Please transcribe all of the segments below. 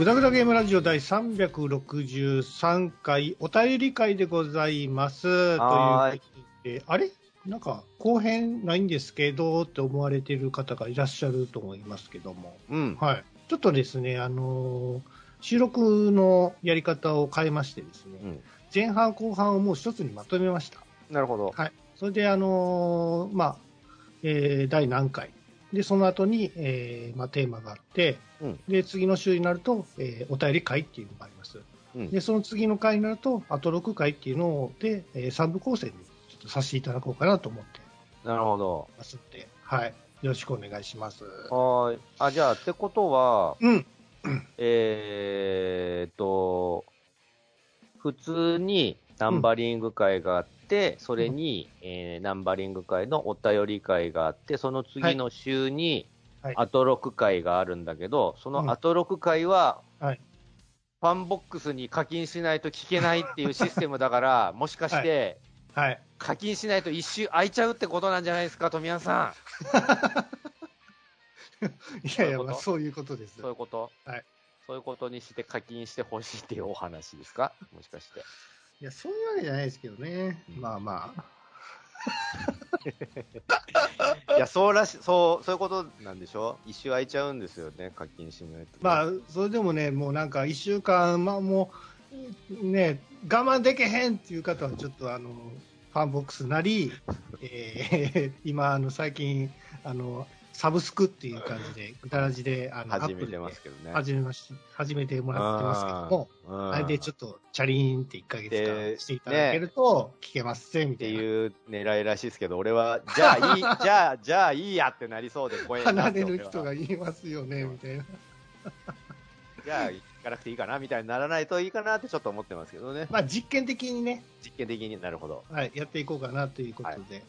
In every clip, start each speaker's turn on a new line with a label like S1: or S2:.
S1: ぐだぐだゲームラジオ第363回お便り会でございます。という
S2: はーい
S1: ことで、あれ？なんか後編ないんですけどって思われている方がいらっしゃると思いますけども、
S2: うん。
S1: はい。ちょっとですね、あのー収録のやり方を変えましてですね、
S2: うん。
S1: 前半後半をもう一つにまとめました。
S2: なるほど。
S1: はい。それで、あのーまあ、えー第何回。で、その後に、えーまあ、テーマがあって、
S2: うん
S1: で、次の週になると、えーお便り会っていうのがあります。
S2: うん
S1: で、その次の回になると、あと6回っていうので、えー、3部構成にちょっとさせていただこうかなと思って
S2: なるほど。
S1: ますので、はい。よろしくお願いします。
S2: はーい。あ、じゃあ、ってことは、
S1: うん。
S2: えーっと、普通にナンバリング会があって、それに、えーナンバリング会のお便り会があって、その次の週に
S1: はい、
S2: アトロク会があるんだけど、そ
S1: うん
S2: のアトロク会は、
S1: はい
S2: ファンボックスに課金しないと聞けないっていうシステムだから、もしかして、
S1: はい。
S2: 課金しないと一周空いちゃうってことなんじゃないですか、富谷さ
S1: いやいや、
S2: そういうこと？
S1: まあ、そういうことです
S2: ん。。そういうこと？
S1: はい。
S2: そういうことにして課金してほしいっていうお話ですか？もしかして。
S1: いや、そういうわけじゃないですけどね。まあまあ。
S2: いや、そうらし、そう、そういうことなんでしょ？一周空いちゃうんですよね、課金しないと。
S1: まあ、それでもね、もうなんか1週間、まあもう、ね、我慢できへんっていう方は、ちょっとあの、ファンボックスなり、えー今、あの、最近、あの、サブスクっていう感じで、ぐだらじで、あの、
S2: 始めて
S1: アップルで
S2: ますけどね。
S1: 始めまし、始めてもらってますけども、
S2: うん
S1: あれでちょっと、チャリーンって1ヶ月
S2: で
S1: 間していただけると、聞けますぜ、み
S2: ったて
S1: いな。
S2: いう狙いらしいですけど、俺は、じゃあいい、じゃあ、じゃあいいやってなりそうで怖いな
S1: 離
S2: って
S1: れる人が言いますよね、みたいな。
S2: じゃあ行かなくていいかなみたいにならないといいかなってちょっと思ってますけどね。
S1: まあ、実験的にね、
S2: 実験的になるほど。
S1: はい、やっていこうかなということで、
S2: はい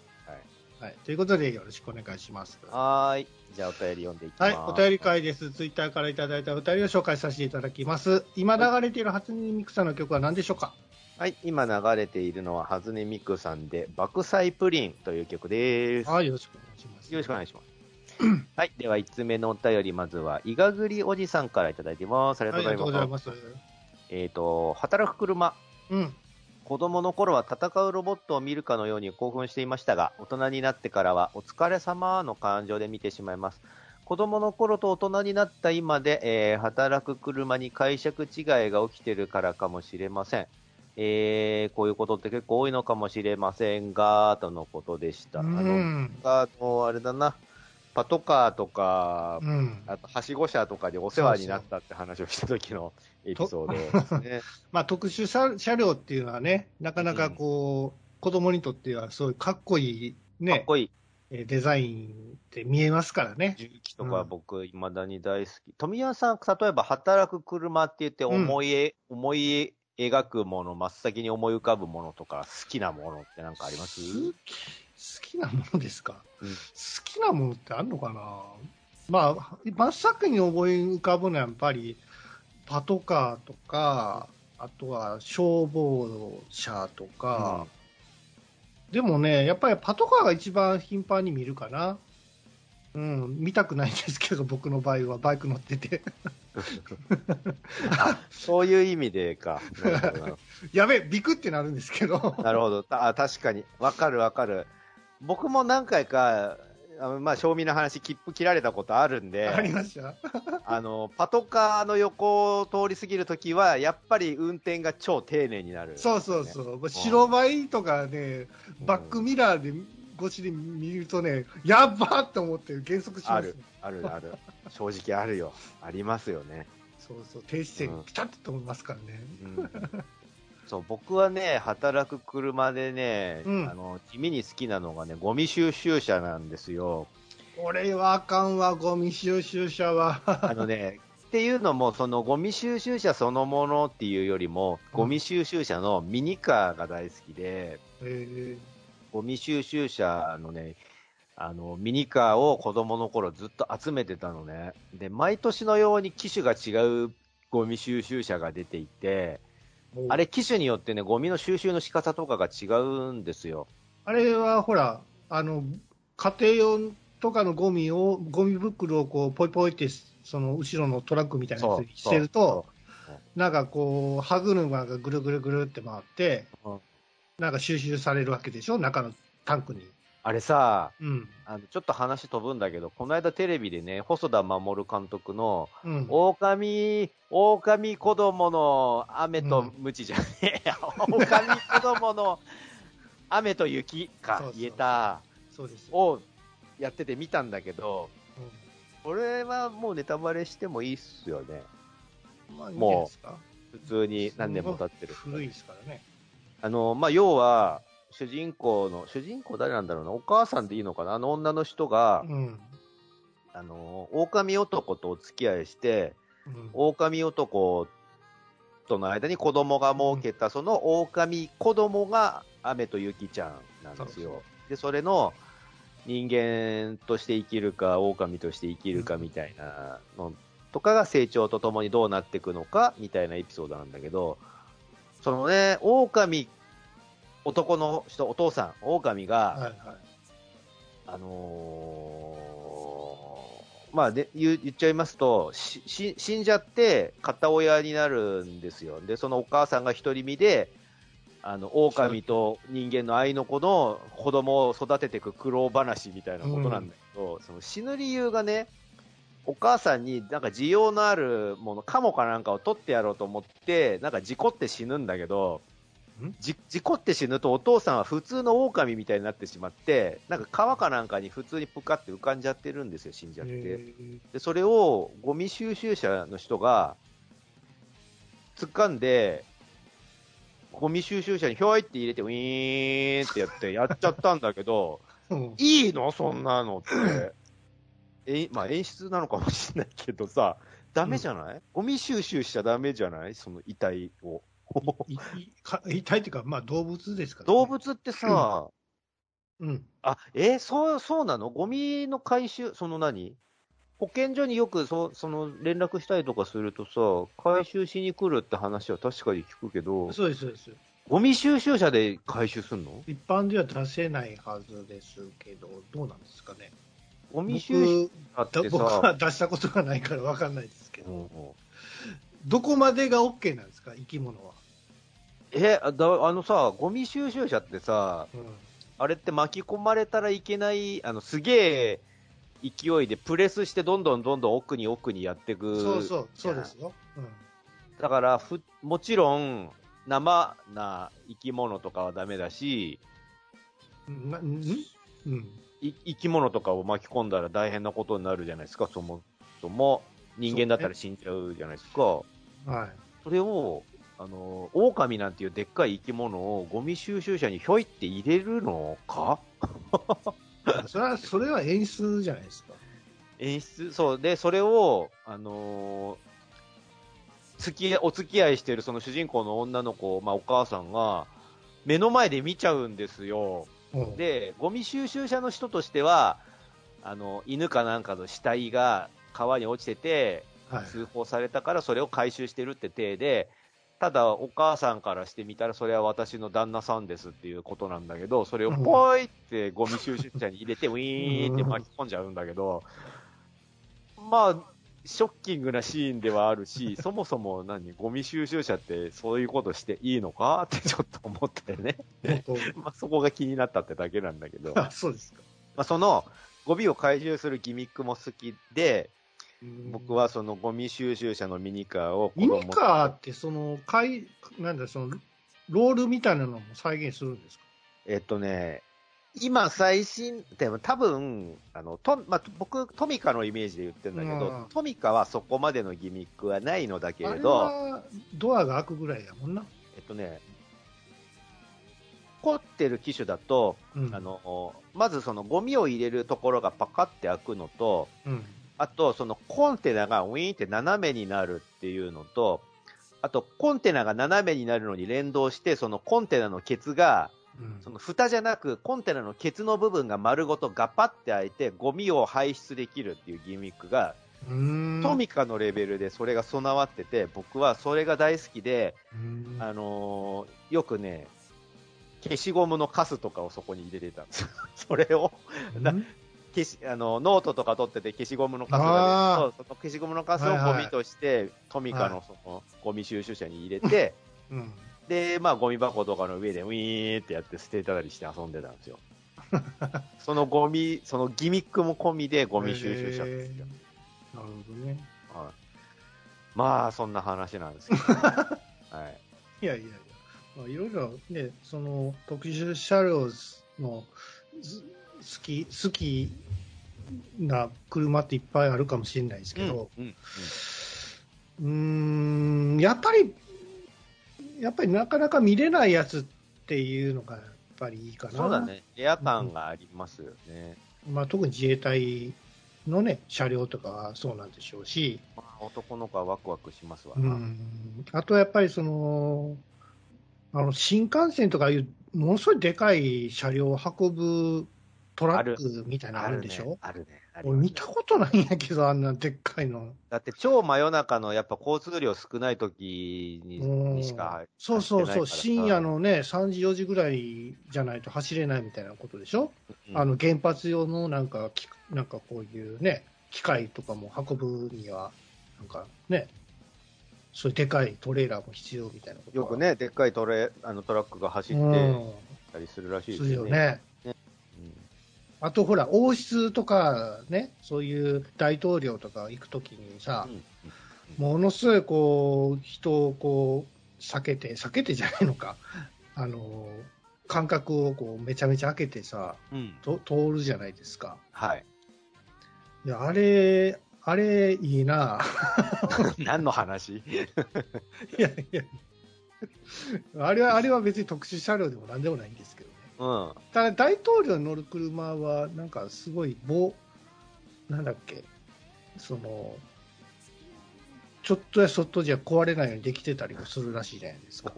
S1: はい。ということで、よろしくお願いします。
S2: はーい。じゃあお便り読んでいきます。
S1: はい、お便り会です。ツイッターからいただいたお便りを紹介させていただきます。今流れている初音ミクさんの曲は何でしょうか？
S2: はい、今流れているのは、はずねみくさんで、爆祭プリンという曲です。
S1: はい、よろしくお願いします。
S2: よろしくお願いします。はい。では、5つ目のお便り、まずは、いがぐりおじさんからいただいてます。ありがとうございます。
S1: がとうございます。
S2: えっ、と、働く車。
S1: うん。
S2: 子供の頃は戦うロボットを見るかのように興奮していましたが、大人になってからは、お疲れ様の感情で見てしまいます。子供の頃と大人になった今で、えー働く車に解釈違いが起きてるからかもしれません。えーこういうことって結構多いのかもしれませんが、とのことでした。あ
S1: う
S2: の、
S1: ん。
S2: あの、あれだな、パトカーとか、
S1: うん。
S2: あと、はしご車とかでお世話になったって話をした時のエピソードですね。
S1: まあ、特殊車車両っていうのはね、なかなかこう、子供にとってはそういうかっこいい
S2: か
S1: ね
S2: っ、こいい。
S1: えーデザインって見えますからね。
S2: 重機とか僕、いまだに大好き。富谷さん、例えば働く車って言って思いえ、思い描くもの、真っ先に思い浮かぶものとか、好きなものってなんかあります？
S1: 好き好きなものですか？
S2: うん
S1: 好きなものってあるのかな？まあ、真っ先に思い浮かぶのはやっぱり、パトカーとか、あとは消防車とか、でもね、やっぱりパトカーが一番頻繁に見るかな。うん、見たくないんですけど、僕の場合はバイク乗ってて。
S2: あそういう意味でか。
S1: やべえ、ビクってなるんですけど。
S2: どなるほど。あ確かに。わかるわかる。僕も何回か、あのまあ、賞味の話、切符切られたことあるんで、
S1: ありました？
S2: あの、パトカーの横を通り過ぎるときは、やっぱり運転が超丁寧になる、
S1: そうそうそう。白バイとかね、バックミラーで越しで見るとね、やっばって思って減速します、
S2: ある、ある、ある。正直あるよ。ありますよね。
S1: そうそう、停止線にピタッと止めますからね。
S2: うん、そう、僕はね、働く車でね、
S1: うん
S2: あの、地味に好きなのがね、ゴミ収集車なんですよ。
S1: 俺はあかんわ、ゴミ収集車は。
S2: あのね、っていうのも、そのゴミ収集車そのものっていうよりも、ゴミ収集車のミニカーが大好きで、
S1: え
S2: ゴミ収集車のね、あの、ミニカーを子供の頃ずっと集めてたのね。で、毎年のように機種が違うゴミ収集車が出ていて、
S1: ー
S2: あれ、機種によってね、ゴミの収集の仕方とかが違うんですよ。
S1: あれはほら、あの、家庭用とかのゴミを、ゴミ袋をこう、ポイポイって、その後ろのトラックみたいなやつにしてると、なんかこう、歯車がぐるぐるぐるって回って、
S2: うん
S1: なんか収集されるわけでしょ、中のタンクに。
S2: あれさ、
S1: うん。
S2: あのちょっと話飛ぶんだけど、この間テレビでね、細田守監督の、
S1: うん。
S2: 狼、狼子供の雨と鞭じゃねえや、狼子供の雨と雪か言えた
S1: そうですよ。
S2: をやってて見たんだけど、
S1: うん
S2: これはもうネタバレしてもいいっすよね。
S1: まあ、いいんじゃないですか。
S2: 普通に何年も経ってる。
S1: 古いですからね。
S2: あの、まあ、要は、主人公の、主人公誰なんだろうな、お母さんでいいのかな、あの女の人が、
S1: うん。
S2: あの、狼男とお付き合いして、
S1: うん。
S2: 狼男との間に子供が設けた、その狼子供が雨と雪ちゃんなんですよ。で、それの人間として生きるか、狼として生きるかみたいなのとかが成長とともにどうなっていくのかみたいなエピソードなんだけど、そのね、狼、男の人、お父さん、狼が、
S1: はいはい。
S2: あのーまあで言う言っちゃいますと死んじゃって片親になるんですよ。で、そのお母さんが独り身で、あの、狼と人間の愛の子の子供を育てていく苦労話みたいなことなんだけど、その死ぬ理由がね、お母さんになんか需要のあるもの、カモかなんかを取ってやろうと思って、なんか事故って死ぬんだけど
S1: ん、
S2: じ事故って死ぬとお父さんは普通の狼みたいになってしまって、なんか川かなんかに普通にぷかって浮かんじゃってるんですよ、死んじゃって。
S1: へ
S2: で、それをゴミ収集車の人が掴んで、ゴミ収集車にひょいって入れて、ウィーンってやってやっちゃったんだけど、
S1: ー うん
S2: いいの？そんなのって。え、まあ演出なのかもしれないけどさ、ダメじゃない、ゴミ収集しちゃダメじゃない？その遺体を。
S1: 遺体っていうか、まあ動物ですから、ね。
S2: 動物ってさ、
S1: うん。
S2: あ、えそう、そうなの？ゴミの回収、その何？保健所によくそその連絡したりとかするとさ、回収しに来るって話は確かに聞くけど、
S1: そうです、そうです。
S2: ゴミ収集車で回収すんの？
S1: 一般では出せないはずですけど、どうなんですかね。
S2: ゴミ収集って
S1: 僕は
S2: さ、
S1: 出したことがないから分かんないですけど、
S2: うんうん
S1: どこまでが OK なんですか、生き物は。
S2: えあだあのさ、ゴミ収集車ってさ、
S1: うん
S2: あれって巻き込まれたらいけない、あのすげえ勢いでプレスしてどんどんどんどん奥に奥にやっていく。
S1: そうそう、そうですよ。うん
S2: だからふ、もちろん、生な生き物とかはダメだし、
S1: な、んうん。
S2: い生き物とかを巻き込んだら大変なことになるじゃないですか、そもそも。人間だったら死んじゃうじゃないですか。
S1: はい。
S2: それを、あの、狼なんていうでっかい生き物をゴミ収集車にひょいって入れるのか？
S1: それは、それは演出じゃないですか。
S2: 演出？そう。で、それを、あのー付きお付き合いしてるその主人公の女の子、まあお母さんが、目の前で見ちゃうんですよ。
S1: うん、
S2: で、ゴミ収集車の人としては、あの、犬かなんかの死体が川に落ちてて、
S1: はい、
S2: 通報されたからそれを回収してるって体で、ただお母さんからしてみたらそれは私の旦那さんですっていうことなんだけど、それをポイってゴミ収集車に入れてウィーンって巻き込んじゃうんだけど、まあ、ショッキングなシーンではあるし、そもそも何、ゴミ収集車ってそういうことしていいのかってちょっと思ったよね。まあそこが気になったってだけなんだけど。
S1: あそうですか。
S2: まあ、そのゴミを回収するギミックも好きで、
S1: うん
S2: 僕はそのゴミ収集車のミニカーを子
S1: ミ
S2: 供
S1: ニカーって、その、かい、なんだ、その、ロールみたいなのも再現するんですか？
S2: えっとね、今最新、でも多分、あの、と、まあ、僕、トミカのイメージで言ってるんだけど、
S1: うん
S2: トミカはそこまでのギミックはないのだけ
S1: あれ
S2: れど、
S1: はドアが開くぐらいやもんな。
S2: えっとね、凝ってる機種だと、
S1: うん、
S2: あ、の、まずそのゴミを入れるところがパカって開くのと、
S1: うん。
S2: あと、そのコンテナがウィーンって斜めになるっていうのと、あと、コンテナが斜めになるのに連動して、そのコンテナのケツが、
S1: うん。
S2: その蓋じゃなく、コンテナのケツの部分が丸ごとガパって開いて、ゴミを排出できるっていうギミックが、トミカのレベルでそれが備わってて、僕はそれが大好きで、
S1: うん。
S2: あのーよくね、消しゴムのカスとかをそこに入れてたんです。よ。それを、あのノートとか取ってて消しゴムのカス
S1: あ
S2: が、
S1: ー。
S2: そうその消しゴムのカスを
S1: はいはい。
S2: ゴミとして、トミカのそのゴミ収集車に入れて、
S1: うん。
S2: で、まあ、ゴミ箱とかの上でウィーンってやって捨てたりして遊んでたんですよ。そのゴミ、そのギミックも込みでゴミ収集車です
S1: なるほどね。
S2: はい、まあ、そんな話なんですけど、はい。
S1: いやいやいや、まあ、いろいろね、その特殊車両のず好き、好きな車っていっぱいあるかもしれないですけど、
S2: うんうん
S1: うーん、やっぱり、やっぱりなかなか見れないやつっていうのがやっぱりいいかな。
S2: そうだね、レア感がありますよね。
S1: まあ、特に自衛隊のね、車両とかはそうなんでしょうし、
S2: まあ、男の子はワクワクしますわな。
S1: うん、あとやっぱりその、あの新幹線とかいう、ものすごいでかい車両を運ぶトラックみたいなのあるんでしょ？
S2: あるね。あるね。
S1: 俺見たことないんやけど、あんなでっかいの。
S2: だって超真夜中のやっぱ交通量少ない時に
S1: うん。
S2: にしか
S1: そうそうそう、深夜のね、3時、4時ぐらいじゃないと走れないみたいなことでしょ、
S2: うん
S1: あの原発用のなんかき、なんかこういうね、機械とかも運ぶには、なんかね、そういうでかいトレーラーも必要みたいなことは。
S2: よく、ね、でっかいトレあのトラックが走って
S1: うん、
S2: たりするらしい
S1: す
S2: ですよね。
S1: るよね。
S2: うん
S1: あとほら、王室とかね、そういう大統領とか行くときにさ
S2: う、ん
S1: ものすごいこう、人をこう、避けて、避けてじゃないのか、あの、間隔をこう、めちゃめちゃ開けてさ、
S2: うん
S1: と通るじゃないですか。
S2: はい。
S1: いや、あれ、あれ、いいな。
S2: 何の話？
S1: いやいや、あれは、あれは別に特殊車両でもなんでもないんですけどね。
S2: うん。
S1: ただ、大統領に乗る車は、なんかすごい棒、なんだっけ、その、ちょっとやそっとじゃ壊れないようにできてたりもするらしいじゃないですか。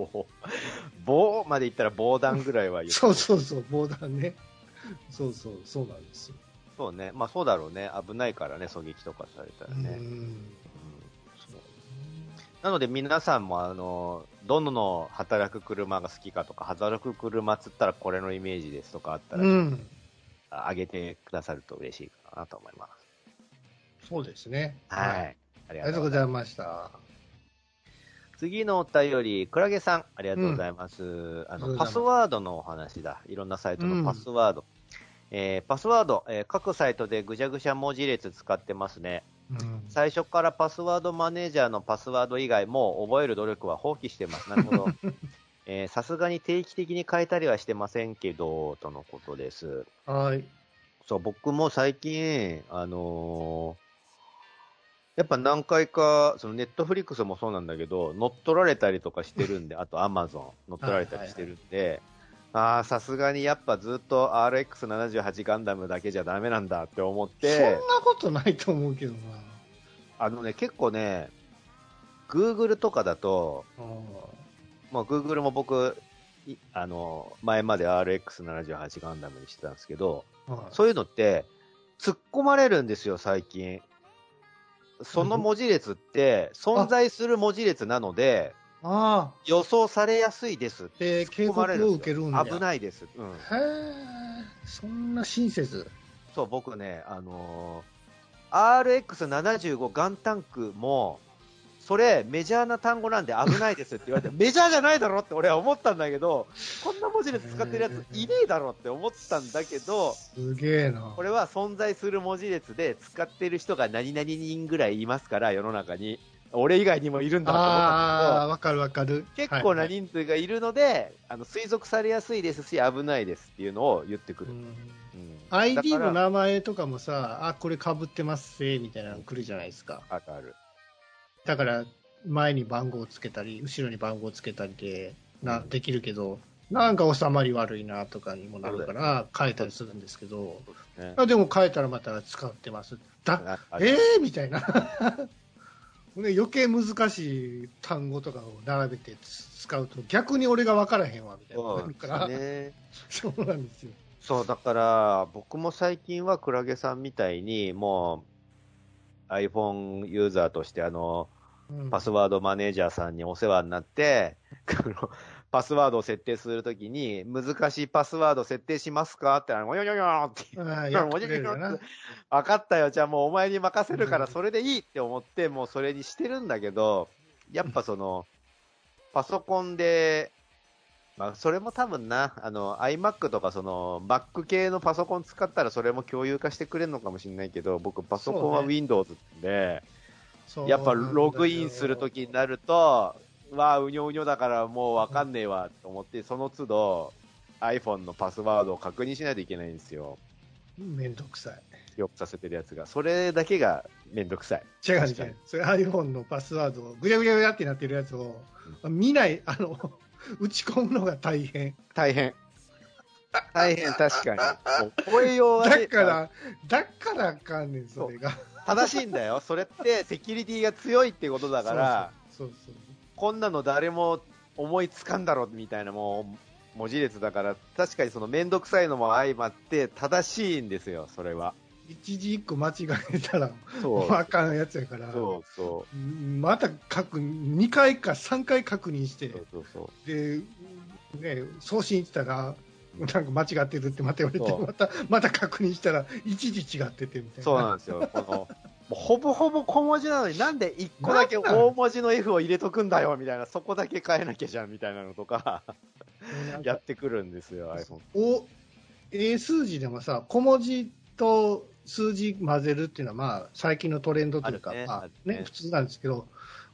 S2: 棒まで言ったら防弾ぐらいは言う。
S1: そうそうそう、防弾ね。そうそう、そうなんですよ。
S2: そうね。まあそうだろうね。危ないからね、狙撃とかされたらね。なので皆さんも、あの、どの働く車が好きかとか、働く車っつったらこれのイメージですとかあったら、
S1: うん、
S2: あげてくださると嬉しいかなと思います。
S1: そうですね。
S2: はい。あり
S1: ありがとうございました。
S2: 次のお便り、クラゲさん、ありがとうございます。
S1: うございます
S2: パスワードのお話だ。いろんなサイトのパスワード。えーパスワード、えー各サイトでぐしゃぐしゃ文字列使ってますね。
S1: うん
S2: 最初からパスワードマネージャーのパスワード以外も覚える努力は放棄してます。なるほど。えーさすがに定期的に変えたりはしてませんけど、とのことです。
S1: はい。
S2: そう、僕も最近、あのーやっぱ何回か、そのネットフリックスもそうなんだけど、乗っ取られたりとかしてるんで、あとアマゾン乗っ取られたりしてるんで、ああ、さすがにやっぱずっと RX78 ガンダムだけじゃダメなんだって思っ
S1: そん
S2: て
S1: な、ことないと思うけどな。
S2: あのね、結構ね、Google とかだと、
S1: あ
S2: まあ、Google も僕、いあの、前まで RX78 ガンダムにしてたんですけど、
S1: ーはい。
S2: そういうのって、突っ込まれるんですよ、最近。その文字列って、存在する文字列なので、
S1: ああ、
S2: 予想されやすいです。
S1: で、警
S2: 突っ込まれ
S1: 告を受けるんだ。
S2: 危ないです。うん。
S1: へえ、そんな親切。
S2: そう、僕ね、あのー RX75 ガンタンクも、それメジャーな単語なんで危ないですって言われて、メジャーじゃないだろって俺は思ったんだけど、こんな文字列使ってるやついねえだろって思ったんだけど、
S1: すげえな。
S2: これは存在する文字列で使ってる人が何々人ぐらいいますから、世の中に。俺以外にもいるんだと思ったん
S1: わかるわかる。
S2: 結構な
S1: はい
S2: 人数がいるので、あの推測されやすいですし、危ないですっていうのを言ってくる。
S1: うん
S2: うん
S1: ID の名前とかもさ、あ、これ被ってますせ、みたいなの来るじゃないですか。
S2: あるある。
S1: だから、前に番号をつけたり、後ろに番号をつけたりで、な、
S2: うん
S1: できるけど、なんか収まり悪いなとかにもなるから、変えたりするんですけど、
S2: ね
S1: あでも変えたらまた使ってます。だ、
S2: あ
S1: えーみたいな。ね、余計難しい単語とかを並べて使うと逆に俺が分からへんわみたいな
S2: ね。
S1: そうなんですよ。
S2: そう、だから、僕も最近はクラゲさんみたいに、もう、iPhone ユーザーとして、あの、
S1: うん
S2: パスワードマネージャーさんにお世話になって、パスワードを設定するときに、難しいパスワード設定しますかって言ったら、もよよよって。分 かったよ、じゃあもうお前に任せるからそれでいいって思って、もうそれにしてるんだけど、やっぱその、パソコンで、まあそれも多分な、あの、iMac とかその、Mac 系のパソコン使ったらそれも共有化してくれるのかもしれないけど、僕パソコンは Windows で、
S1: そう
S2: やっぱログインするときになると、わあ、うにょうにょだからもうわかんねえわと思って、その都度 iPhone のパスワードを確認しないといけないんですよ。
S1: めんどくさい。
S2: 記憶させてるやつが。それだけがめんどくさい。
S1: 違う違う。それ iPhone のパスワードをぐちゃぐちゃぐちゃってなってるやつを、見ない、あの、打ち込むのが大変。
S2: 大変。大変、確かに。もう超えよう
S1: だから、だからあかんねん、それが。
S2: 正しいんだよ。それってセキュリティが強いってことだから、
S1: そうそう
S2: こんなの誰も思いつかんだろみたいなもう文字列だから、確かにそのめんどくさいのも相まって正しいんですよ、それは。
S1: 一字一句間違えたら、
S2: そう。
S1: あかんやつやから、
S2: そうそ
S1: また確認、2回か3回確認して
S2: う。、そうそうそう。
S1: で、ね、送信したら、なんか間違ってるってまた言われて、
S2: そう
S1: また、また確認したら、一時違っててみたいな。
S2: そうなんですよ。このほぼほぼ小文字なのになんで1個だけ大文字の F を入れとくんだよみたいな、そこだけ変えなきゃじゃんみたいなのとか、やってくるんですよ、iPhone。
S1: お英数字でもさ、小文字と数字混ぜるっていうのは、まあ、最近のトレンドというか、
S2: ね
S1: まあ
S2: ね
S1: ね、普通なんですけど、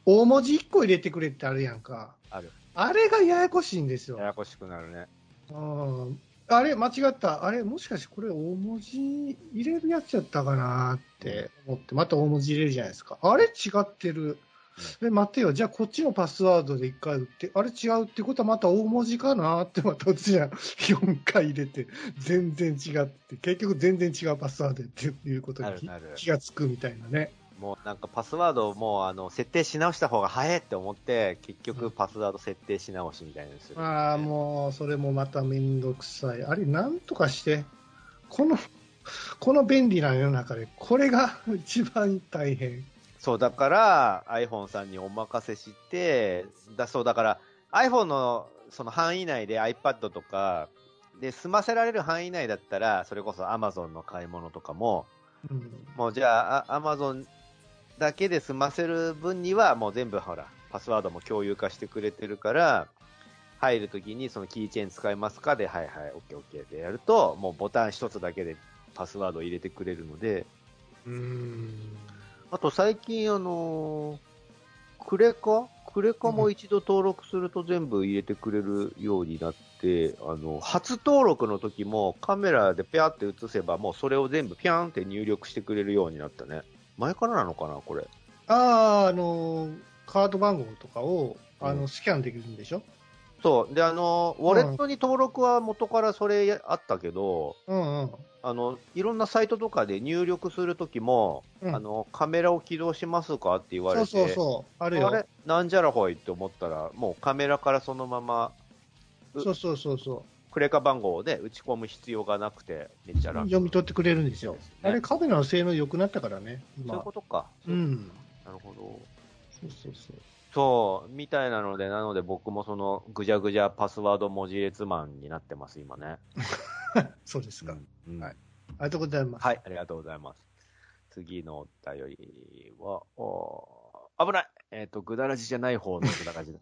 S1: 大文字1個入れてくれってあるやんか。
S2: ある。
S1: あれがややこしいんですよ。
S2: ややこしくなるね。
S1: うんあれ、間違った。あれ、もしかしてこれ大文字入れるやつやったかなって思って、また大文字入れるじゃないですか。あれ違ってる。え、待ってよ。じゃあこっちのパスワードで1回打って、あれ違うってことはまた大文字かなってまた打つじゃん。4回入れて、全然違って、結局全然違うパスワードっていうことに。気がつくみたいなね。
S2: もうなんかパスワードをもうあの設定し直した方が早いって思って、結局パスワード設定し直しみたいなのする、
S1: ああ、もう、それもまためんどくさい。あれ、なんとかして、この、この便利な世の中で、これが一番大変。
S2: そう、だから iPhone さんにお任せして、だそう、だから iPhone のその範囲内で iPad とか、で、済ませられる範囲内だったら、それこそ Amazon の買い物とかも、
S1: うん、
S2: もうじゃあ、あ Amazon だけで済ませる分には、もう全部ほら、パスワードも共有化してくれてるから、入るときにそのキーチェーン使いますかで、はいはい、OK、OK でやると、もうボタン一つだけでパスワードを入れてくれるので、
S1: うん。
S2: あと最近、あのークレカ？クレカも一度登録すると全部入れてくれるようになって、あの、初登録の時もカメラでピャーって映せば、もうそれを全部ピャーンって入力してくれるようになったね。前からなのかな、これ。
S1: ああ、あの、カード番号とかを、あの、
S2: うん
S1: スキャンできるんでしょ？
S2: そう。で、あの、ウォレットに登録は元からそれあったけど、
S1: うんうん。
S2: あの、いろんなサイトとかで入力するときも、
S1: うん
S2: あの、カメラを起動しますかって言われて、
S1: そうそうそう。あるよ。
S2: あれ？なんじゃらほいって思ったら、もうカメラからそのまま、う
S1: そうそうそうそ
S2: クレカ番号で打ち込む必要がなくて、めっちゃ。
S1: 読み取ってくれるんですよ。
S2: ね
S1: あれ、カメラの性能良くなったからね、
S2: そういう
S1: 今。
S2: ことか。
S1: うん。
S2: なるほど。
S1: そうそうそう。
S2: そう、みたいなので、なので僕もそのぐじゃぐじゃパスワード文字列マンになってます、今ね。
S1: そうですか。
S2: うん
S1: はいありがとうございます。
S2: はい、ありがとうございます。次のお便りは、おー危ないえっ、と、ぐだらじじゃない方のぐだらじだ。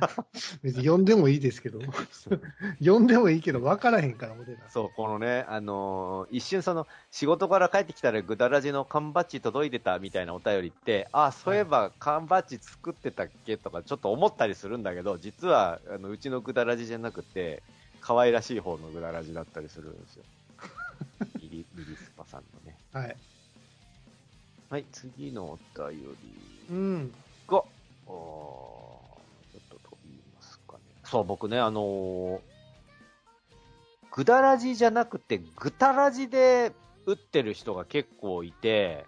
S1: 別に読んでもいいですけど、読 んでもいいけど、分からへんから、俺ら。
S2: そう、このね、あのー一瞬その、仕事から帰ってきたらぐだらじの缶バッジ届いてたみたいなお便りって、あ、そういえば缶バッジ作ってたっけとかちょっと思ったりするんだけど、実は、あの、うちのぐだらじじゃなくて、可愛らしい方のぐだらじだったりするんですよ。ミリ、ミリスパさんのね。
S1: はい。
S2: はい、次のお便り
S1: うん。
S2: が、あーそう、僕ね、あのーぐだらじじゃなくて、ぐたらじで打ってる人が結構いて。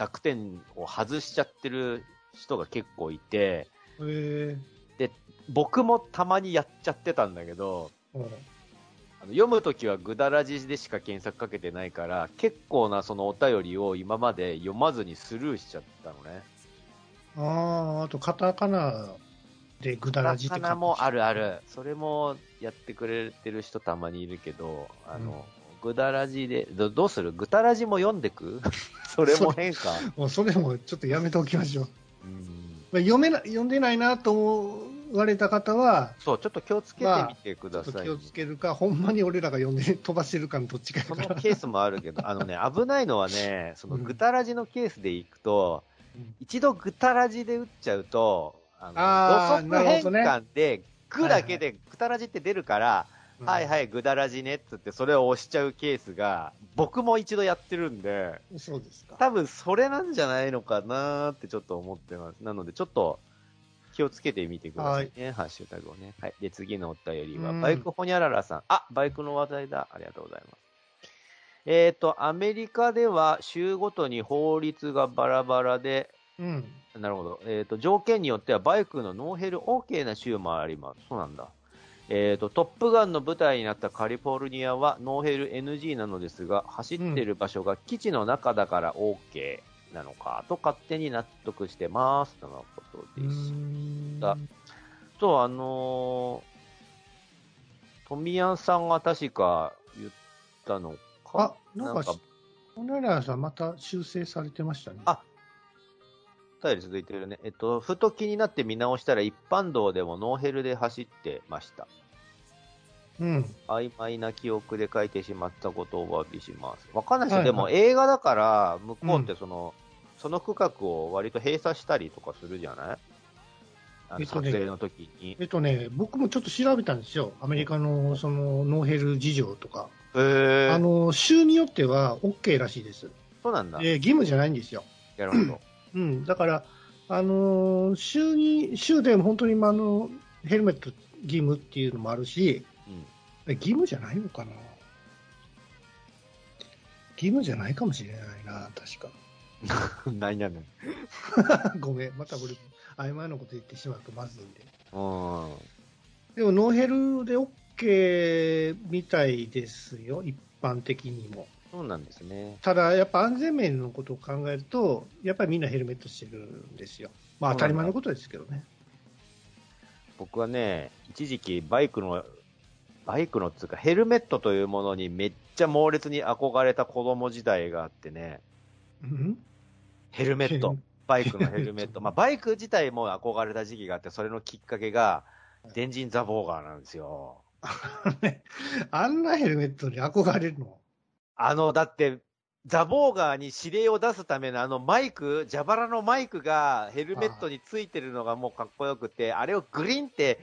S2: 濁点を外しちゃってる人が結構いて、
S1: え
S2: 僕もたまにやっちゃってたんだけど、あの読むときはぐだらじでしか検索かけてないから、結構なそのお便りを今まで読まずにスルーしちゃったのね。
S1: ああ、あと、カタカナで、ぐだらじって
S2: 魚もあるある。それもやってくれてる人たまにいるけど、あの、ぐだらじで、どどうする？ぐたらじも読んでく？それも変か？
S1: もうそれもちょっとやめておきましょう。
S2: うん
S1: まあ読めな読んでないなと思われた方は、
S2: そう、ちょっと気をつけてみてください、
S1: 気をつけるか、ほんまに俺らが読んで飛ばしてるかのどっちかや
S2: そ。のケースもあるけど、あのね、危ないのはね、その
S1: うん
S2: ぐたらじのケースでいくと、
S1: うん
S2: 一度ぐたらじで打っちゃうと、あの、土足変換で、ぐだけでぐたらじって出るから、はいはい、ぐだらじねっつって、それを押しちゃうケースが、僕も一度やってるんで、
S1: い。そうですか。
S2: 多分それなんじゃないのかなーってちょっと思ってます。なので、ちょっと気をつけてみてくださいね、ハッシュタグをね。はい。で、次のお便りは、
S1: うん
S2: バイクホニャララさん。あ、バイクの話題だ。ありがとうございます。えっ、と、アメリカでは州ごとに法律がバラバラで、
S1: うん。
S2: なるほど。えっ、と、条件によってはバイクのノーヘル OK な州もあります。そうなんだ。えっ、と、トップガンの舞台になったカリフォルニアはノーヘル NG なのですが、走ってる場所が基地の中だから OK なのかと勝手に納得してます。とのこと
S1: う
S2: です。
S1: ん
S2: だと、あのー、富谷さんが確か言ったのか
S1: あ、なんか、ホナラさんまた修正されてましたね。
S2: あお便り続いてるね。えっと、ふと気になって見直したら一般道でもノーヘルで走ってました。
S1: うん。
S2: 曖昧な記憶で書いてしまったことをお詫びします。わかんないですよ。でも映画だから、向こうってその、その区画を割と閉鎖したりとかするじゃない？あの
S1: えっとね
S2: 撮影の時に。
S1: えっとね、僕もちょっと調べたんですよ。アメリカのそのノーヘル事情とか。
S2: へー
S1: あの、州によっては OK らしいです。
S2: そうなんだ。
S1: えー義務じゃないんですよ。
S2: なるほど。
S1: うん。だから、あのー州に、州でも本当に、まああの、ヘルメット義務っていうのもあるし、
S2: うん。
S1: え義務じゃないのかな義務じゃないかもしれないな、確か。
S2: 何やねん。
S1: ごめん、また俺、曖昧なこと言ってしまうとまずいんで。
S2: うん。
S1: でも、ノーヘルで OK みたいですよ、一般的にも。
S2: そうなんですね。
S1: ただ、やっぱ安全面のことを考えると、やっぱりみんなヘルメットしてるんですよ。まあ、当たり前のことですけどね。
S2: 僕はね、一時期バイクの、バイクのっつうかヘルメットというものにめっちゃ猛烈に憧れた子供時代があってね、
S1: うん？
S2: ヘルメット。バイクのヘルメット。まあ、バイク自体も憧れた時期があって、それのきっかけが、電人ザボーガーなんですよ。
S1: ねあんなヘルメットに憧れるの？
S2: あの、だって、ザボーガーに指令を出すためのあのマイク、蛇腹のマイクがヘルメットについてるのがもうかっこよくて、あれをグリンって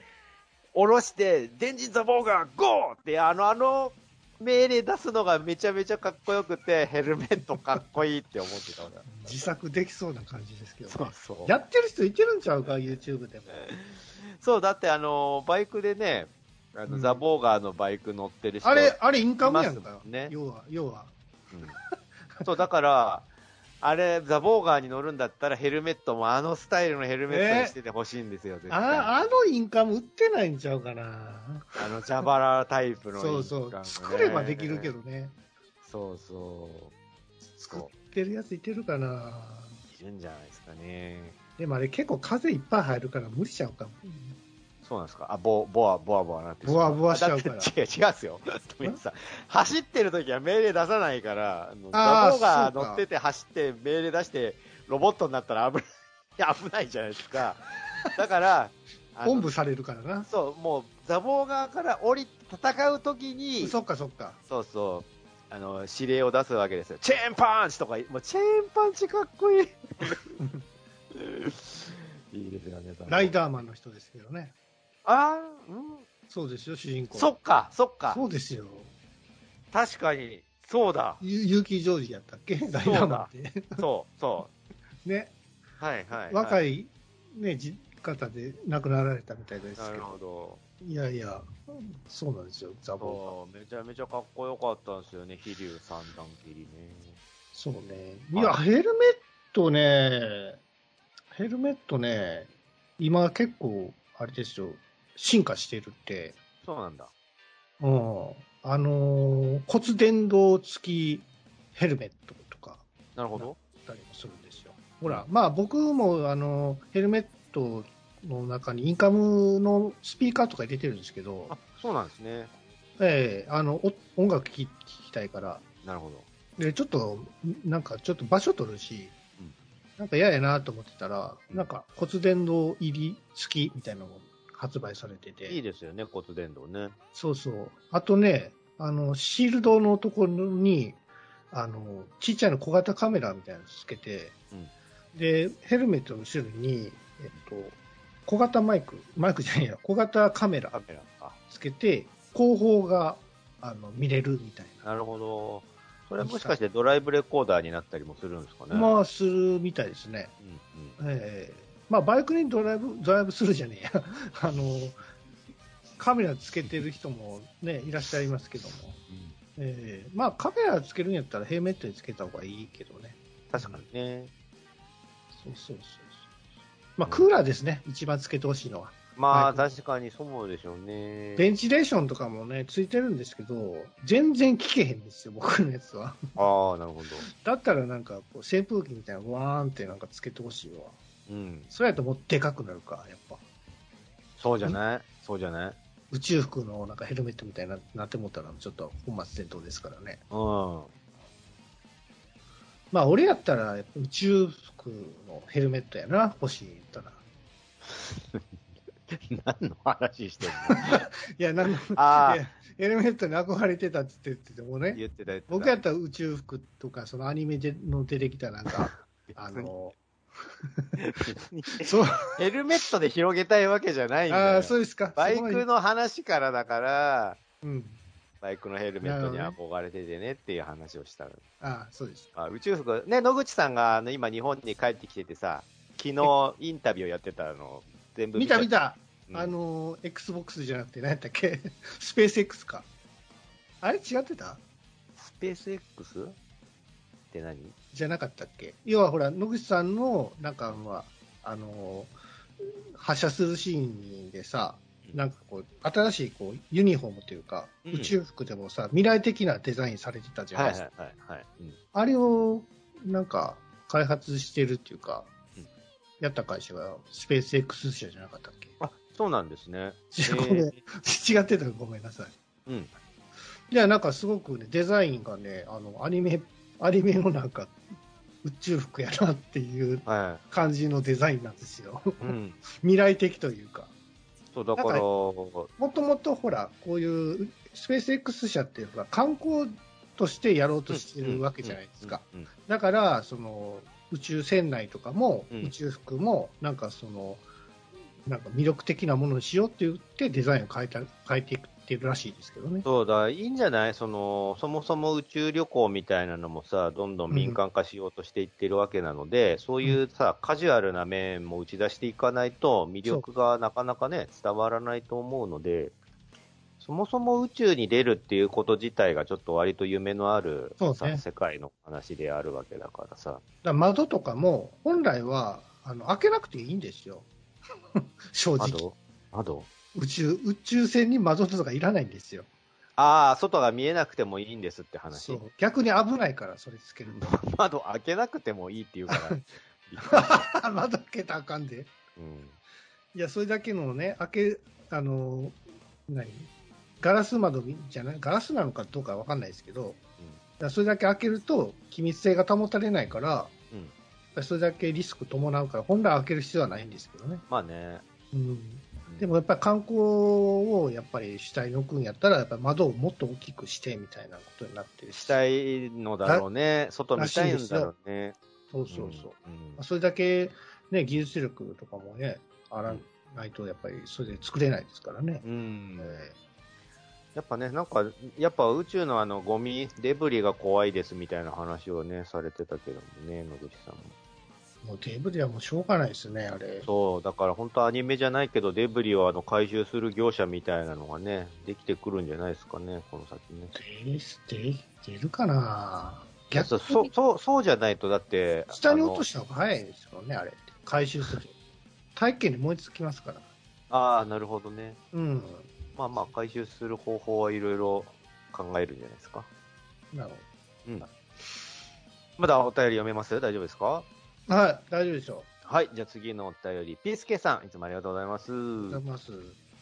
S2: 下ろして、電人ザボーガーゴーってあの、あの命令出すのがめちゃめちゃかっこよくて、ヘルメットかっこいいって思ってた
S1: 自作できそうな感じですけど、
S2: そうそう。
S1: やってる人いてるんちゃうか、YouTube でも。
S2: そう、だってあの、バイクでね、あの、
S1: うん
S2: ザボーガーのバイク乗ってる人。
S1: あれ、あれインカムやんか
S2: いますもんね
S1: 要は、要は。
S2: うん そう、だから、あれ、ザボーガーに乗るんだったらヘルメットもあのスタイルのヘルメットにしててほしいんですよ、絶対。
S1: ああのインカム売ってないんちゃうかな。
S2: あの、蛇腹タイプの、
S1: そうそう。作ればできるけ。どね。
S2: そうそう。
S1: 作ってるやついてるかな。
S2: いるんじゃないですかね。
S1: でもあれ結構風いっぱい入るから無理ちゃうかも。
S2: そうなんですか？あ、ボ、ボワ、ボワボワなって
S1: ボワボワしちゃうから
S2: 違う、違うんですよ。富田さん。走ってる時は命令出さないから、あの
S1: あー
S2: ザボーが乗ってて走って命令出して、ロボットになったら危ない、危ないじゃないですか。だから、あの
S1: 本部されるからな。
S2: そう、もう、ザボー側から降り、戦う時に、
S1: そっかそっか。
S2: そうそう、あの、指令を出すわけですよ。チェーンパンチとか、もうチェーンパンチかっこいい。いいですよね、
S1: ライ
S2: ー。
S1: ダーマンの人ですけどね。
S2: あーうん。
S1: そうですよ、主人公。
S2: そっか、そっか。
S1: そうですよ。
S2: 確かに、そうだ。
S1: ゆ結城ジョージやったっけ？ライダーマンって。
S2: そう、そ
S1: ね。
S2: う。はい、はい。
S1: 若
S2: い。
S1: い、ね、じ方で亡くなられたみたいです
S2: なる
S1: けど。
S2: ほど。
S1: いやいや、そうなんですよ、ザボー
S2: めちゃめちゃかっこよかったんですよね、飛竜三段切りね。
S1: そうね。いや、ヘルメットね、ヘルメットね、今結構、あれですよ、進化してるって、
S2: そうなんだ。
S1: うん。あのー骨伝導付きヘルメットとか
S2: なるほど。
S1: たりもするんですよ。ほら、まあ僕も、あの、ヘルメットの中にインカムのスピーカーとか入れてるんですけど
S2: あ、、そうなんですね。
S1: ええあのお音楽聴き聴きたいから、
S2: なるほど。
S1: でちょっと、なんかちょっと場所取るし、
S2: うん
S1: なんか嫌やなと思ってたら、
S2: うん
S1: なんか骨伝導入り付きみたいなのが発売されてて、
S2: いいですよね、骨伝導ね。
S1: そうそう。あとね、あの、シールドのところに、あの、ちっちゃいの小型カメラみたいなのつけて、で、ヘルメットの後ろに、えっと、小型マイク、マイクじゃないや、小型カメラ。つけて、後方が、あの、見れるみたい
S2: なるほど。それはもしかしてドライブレコーダーになったりもするんですかね？
S1: な。まあ、するみたいですね。
S2: うんうん。
S1: ええまあ、バイクにドライブ、ドライブするじゃねえや。あの、カメラつけてる人もね、いらっしゃいますけども。ええまあカメラつけるんやったらヘルメットにつけた方がいいけどね。
S2: 確かにね。
S1: そうそうそうそう。まあクーラーですね、一番つけてほしいのは。
S2: まあ、
S1: はい
S2: 確かにそうでしょうね。
S1: ベンチレーションとかもね、ついてるんですけど、全然効けへんですよ、僕のやつは。
S2: ああ、なるほど。
S1: だったらなんかこう扇風機みたいなワーンってなんかつけてほしいわ。
S2: うん。
S1: それやともうでかくなるか、やっぱ。
S2: そうじゃない？そうじゃない？
S1: 宇宙服のなんかヘルメットみたいにななって思ったらちょっと本末転倒ですからね。
S2: うん。
S1: まあ俺やったら宇宙服のヘルメットやな、欲しい言ったら。
S2: 何の話してんの？
S1: いや、なん
S2: あ
S1: ヘルメットに憧れてたって言っててもね、
S2: 言ってた言ってた。
S1: 僕やったら宇宙服とか、そのアニメでの出てきたなんか、あの、そう、
S2: ヘルメットで広げたいわけじゃないんだよ。
S1: ああ、そうですか。
S2: バイクの話からだから、
S1: うん。
S2: バイクのヘルメットに憧れててねっていう話をしたの。
S1: ああ、そうです。
S2: あ宇宙服、ね、野口さんがあの今日本に帰ってきててさ、昨日インタビューやってたの全部
S1: 見た見た。
S2: うん
S1: あの、Xbox じゃなくて何やったっけ？スペース X か。あれ違ってた？
S2: スペース X? って何？
S1: じゃなかったっけ？要はほら、野口さんの、なんかまあ、あの、発射するシーンでさ、なんかこう、新しいこう、ユニフォームというか、
S2: うん
S1: 宇宙服でもさ、未来的なデザインされてたじゃな
S2: はいい
S1: ですか。
S2: はいはいはい。うん
S1: あれを、なんか、開発してるっていうか、
S2: うん
S1: やった会社がスペース X 社じゃなかったっけ？
S2: あ、そうなんですね。
S1: ごめん
S2: え
S1: 違ってたらごめんなさい。
S2: ーうん。
S1: いや、なんかすごくね、デザインがね、あの、アニメ、アニメのなんか、宇宙服やなっていう
S2: は
S1: 感じのデザインなんですよ。
S2: い。うん。
S1: 未来的というか。
S2: そう、だから、
S1: もともとほら、こういうスペース X 社っていうのは観光としてやろうとしてるわけじゃないですか。だから、その、宇宙船内とかも、
S2: うん
S1: 宇宙服も、なんかその、なんか魅力的なものにしようって言ってデザインを変えた、変えていってるらしいですけどね。
S2: そうだ、いいんじゃない？その、そもそも宇宙旅行みたいなのもさ、どんどん民間化しようとしていってるわけなので、そういうさ、カジュアルな面も打ち出していかないと、魅力がなかなかね、伝わらないと思うので、そもそも宇宙に出るっていうこと自体がちょっと割と夢のある
S1: ね
S2: 世界の話であるわけだからさ。
S1: ら窓とかも、本来は、あの、開けなくていいんですよ。正直。
S2: 窓？窓？
S1: 宇宙、宇宙船に窓とかいらないんですよ。
S2: ああ、外が見えなくてもいいんですって話。
S1: そう。逆に危ないから、それつけると。
S2: 窓開けなくてもいいって言うから。
S1: 窓開けたらあかんで。
S2: うん
S1: いや、それだけのね、開け、あの、何？ガラス窓じゃない？ガラスなのかどうかわかんないですけど、だからそれだけ開けると機密性が保たれないから、
S2: うん
S1: それだけリスク伴うから、本来開ける必要はないんですけどね。
S2: まあね。
S1: うん。でもやっぱり観光をやっぱり主体に置くんやったら、やっぱり窓をもっと大きくしてみたいなことになってるし
S2: したいのだろうね。外見たいんだろうね。
S1: そうそうそう。
S2: うん
S1: まあそれだけね、技術力とかもね、あらないとやっぱりそれで作れないですからね。
S2: うん
S1: え
S2: やっぱね、なんか、やっぱ宇宙のあのゴミ、デブリが怖いですみたいな話をね、されてたけどもね、野口さんも。
S1: えもうデブリはもうしょうがないですね、あれ。
S2: そう、だから本当アニメじゃないけど、デブリをあの回収する業者みたいなのがね、できてくるんじゃないですかね、この先ね。
S1: 出出るかな逆
S2: そう
S1: に
S2: そうそうそうじゃないと、だって、
S1: 下に落と
S2: し
S1: した方が早いですよね、あれ。回収する。大気圏に燃え尽きますから。
S2: ああ、なるほどね。
S1: うん。
S2: まあまあ、回収する方法はいろいろ考えるんじゃないですか。
S1: なるほ
S2: うん。まだお便り読めます？大丈夫ですか？
S1: ど。はい、大丈夫でしょ
S2: はい、じゃあ次のお便り、ピースケさん、いつもありがとうございます。
S1: ありがとうございます。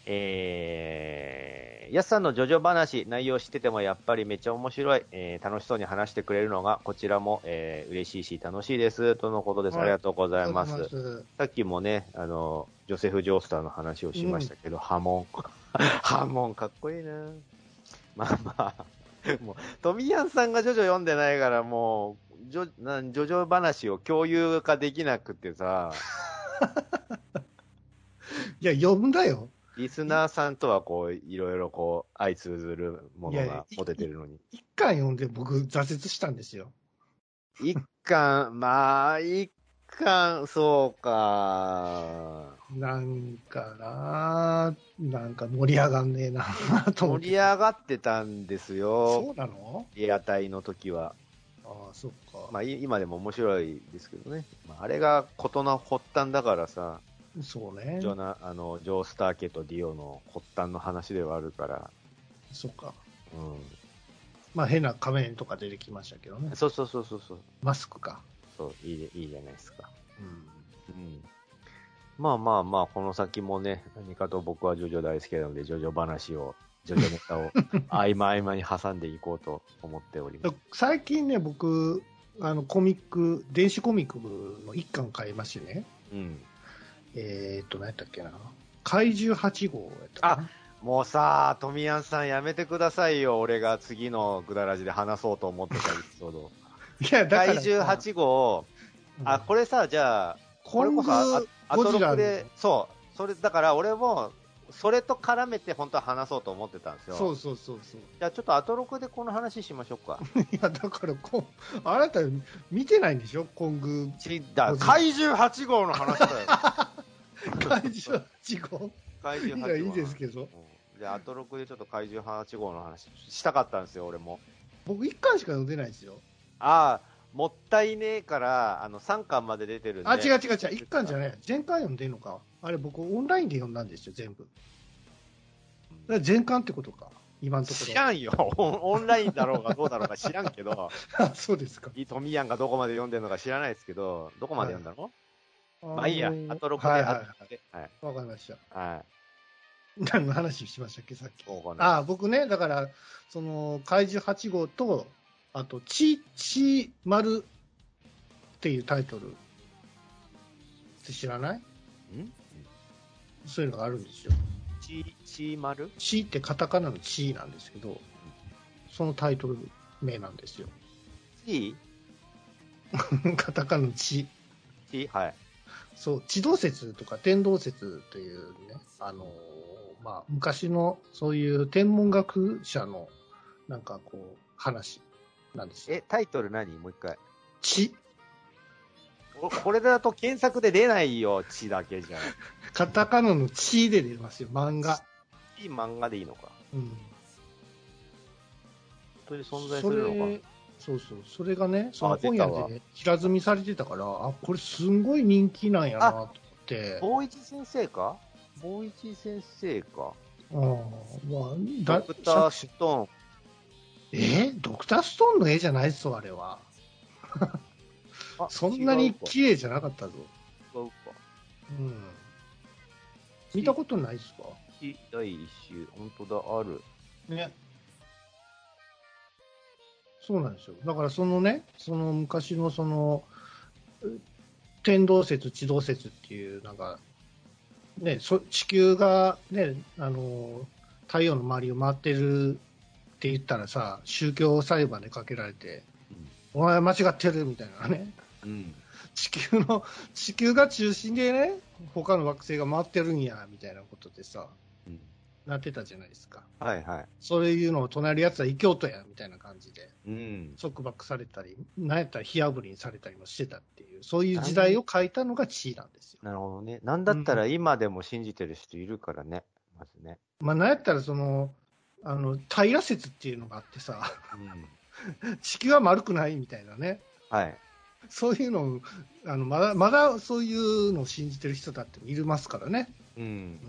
S2: えー、やすさんのジョジョ話、内容知っててもやっぱりめっちゃ面白い、えー楽しそうに話してくれるのが、こちらも、えー嬉しいし楽しいです、とのことです。
S1: はい
S2: ありがとうございます。さっきもね、あの、ジョセフ・ジョースターの話をしましたけど、波紋。波紋かっこいいなまあまあ、もう、トミヤンさんがジョジョ読んでないから、もう、ジョなんジョジョ話を共有化できなくてさ、
S1: いや、読んだよ。
S2: リスナーさんとはこう、いろいろこう、相通ずるものが持ててるのに。
S1: 一巻読んで僕挫折したんですよ。
S2: 一巻、まあ、一巻、そうか。
S1: なんかななんか盛り上がんねえなと思って。
S2: 盛り上がってたんですよ
S1: そ。うなの？
S2: リアタイの時は。
S1: ああ、そっか。
S2: まあ、い今でも面白いですけどね。まあ、あれが事の発端だからさ、
S1: そうね
S2: ジ。ョナ、あの、ジョースター家とディオの発端の話ではあるから、
S1: そっか。
S2: う
S1: まあ変な仮面とか出てきましたけどね
S2: ん。。そうそうそうそうそう。
S1: マスクか。
S2: そう、いいで、いいじゃないですか。
S1: うん。
S2: うん。まあまあまあ、この先もね、何かと僕はジョジョ大好きなので、ジョジョ話を、ジョジョネタを 合間合間に挟んでいこうと思っております。
S1: 最近ね、僕、あの、コミック、電子コミックの一巻買いましてね。
S2: うん。
S1: えーっと、何やったっけな。怪獣8号やったかな。
S2: もうさ、トミヤンさんやめてくださいよ。俺が次のグダラジで話そうと思ってたエピソード。
S1: いや、だから
S2: 怪獣8号、
S1: うん
S2: あ、これさ、じゃあ、これこそあ、あアトロクで、そう、それ、だから俺も、それと絡めて本当は話そうと思ってたんですよ。
S1: そうそうそうそう。
S2: じゃあちょっとアトロクでこの話しましょうか。
S1: いや、だからこう、あなた見てないんでしょ？コング、
S2: 怪獣8号の話だよ。
S1: 怪獣8号？
S2: 怪
S1: い
S2: 獣8号。
S1: や、いいですけど。
S2: うんじゃあアトロクでちょっと怪獣8号の話したかったんですよ、俺も。
S1: 僕一巻しか読んでないですよ。
S2: ああ、もったいねえから、あの、3巻まで出てるんで。
S1: あ、違う違う違う、一巻じゃない。全巻読んでんのか。あれ僕オンラインで読んだんですよ、全部。全巻ってことか。今のところ。
S2: 知らんよ。オンラインだろうがどうだろうが知らんけど、
S1: あそうですか。
S2: トミヤンがどこまで読んでるのか知らないですけど、どこまで読んだの、まあいいや
S1: の、ー
S2: アトロクで、
S1: はいはい
S2: はい。
S1: わかりました。
S2: はい。
S1: 何の話しましたっけ、さっき。
S2: そうかな
S1: あ僕ね、だから、その、怪獣8号と、あと、ち、ち丸っていうタイトルって知らない？
S2: ん？
S1: そういうのがあるんですよ。
S2: ち、ちまる
S1: ちってカタカナのちなんですけど、そのタイトル名なんですよ。
S2: ち？
S1: カタカナのち。
S2: ち？はい。
S1: そう、地動説とか天動説というね、あのーまあ、昔のそういう天文学者のなんかこう、話なんですよ。
S2: え、タイトル何？もう一回。
S1: 地。
S2: おこれだと検索で出ないよ、ちだけじゃん。
S1: カタカナの地で出ますよ、漫画。
S2: いい漫画でいいのか。
S1: うん。
S2: 本当に存在す
S1: そ
S2: るのか
S1: れ。、そうそう、それがね、その本屋で平積みされてたから、あ、これすんごい人気なんやなと思って。
S2: 坊一先生か？坊一先生か。
S1: ああ、まあ、だ
S2: ドクターストーン。
S1: え？ドクターストーンの絵じゃないっすよ、あれは。
S2: あ
S1: そんなに綺麗じゃなかったぞ。
S2: 違うか。
S1: うん。見たことないっすか？
S2: ち第一週、本当だ、ある。
S1: ね。そうなんですよ。だからそのね、その昔のその、う天動説、地動説っていう、なんか、ね、そ地球がね、あの、太陽の周りを回ってるって言ったらさ、宗教裁判でかけられて、お前間違ってるみたいなね。
S2: うん。
S1: 地球の、地球が中心でね、他の惑星が回ってるんや、みたいなことでさ、
S2: うん。
S1: なってたじゃないですか。
S2: はいはい。
S1: そういうのを隣るやつは異教徒や、みたいな感じで、
S2: うん。
S1: 束縛されたり、なんやったら火あぶりにされたりもしてたっていう、そういう時代を書いたのが地位なんですよ。
S2: なるほどね。なんだったら今でも信じてる人いるからね。まずね。
S1: まあ、なんやったらその、あの、平説っていうのがあってさ、
S2: うん。
S1: 地球は丸くないみたいなね。
S2: はい。
S1: そういうのを、あの、まだ、まだそういうのを信じてる人だっているますからね。
S2: うん。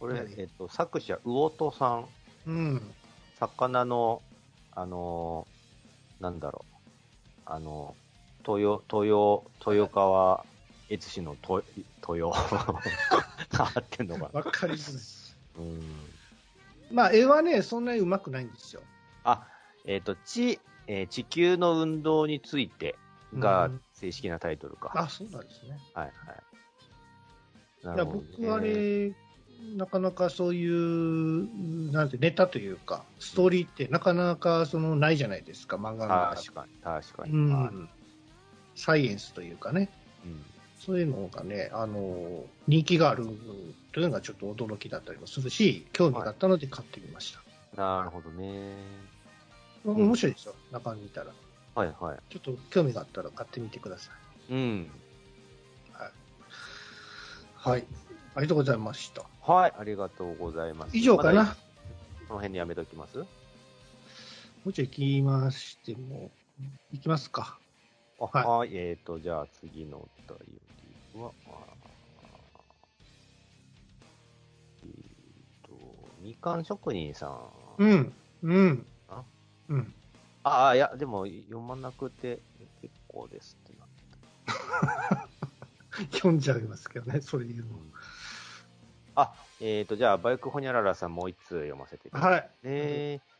S2: これ
S1: 何、
S2: えっと、作者、魚戸さん。
S1: うん。うん。
S2: 魚の、あのーなんだろう。あの豊、豊、豊川悦司のと豊。合ってんのかな
S1: わかりづらい。
S2: うん。
S1: まあ、絵はね、そんなに上手くないんですよ。
S2: あ、えっ、と、地、えー地球の運動についてが
S1: うん
S2: 正式なタイトルか。
S1: あ、そうなんですね。
S2: はいはい。
S1: いや僕、あれ、なかなかそういう、なんて、ネタというか、ストーリーってなかなかそのないじゃないですか、漫画の中で
S2: 確かに、確かに。
S1: う
S2: はい
S1: ん。サイエンスというかね、
S2: うん
S1: そういうのがね、あの、人気があるというのがちょっと驚きだったりもするし、興味があったので買ってみました。
S2: なるほどね。ん
S1: 面白いですよ、中身見たら。
S2: はいはい。
S1: ちょっと興味があったら買ってみてください。
S2: うん。
S1: はい。ありがとうございました。
S2: はい、ありがとうございます。
S1: 以上かな。
S2: まだこの辺にやめときます？
S1: もうちょい行きましても、行きますか。
S2: あ
S1: はい
S2: はい、えーと、じゃあ次のお便りは、えーと、みかん職人さん。
S1: うん。うん。
S2: あ？
S1: うん。
S2: ああ、いや、でも読まなくて結構ですってな。
S1: 読んじゃいますけどね、それ言う
S2: あ、えーと、じゃあ、バイクホニャララさんもう一通読ませていた
S1: の。
S2: だきます。
S1: はい。
S2: ねえー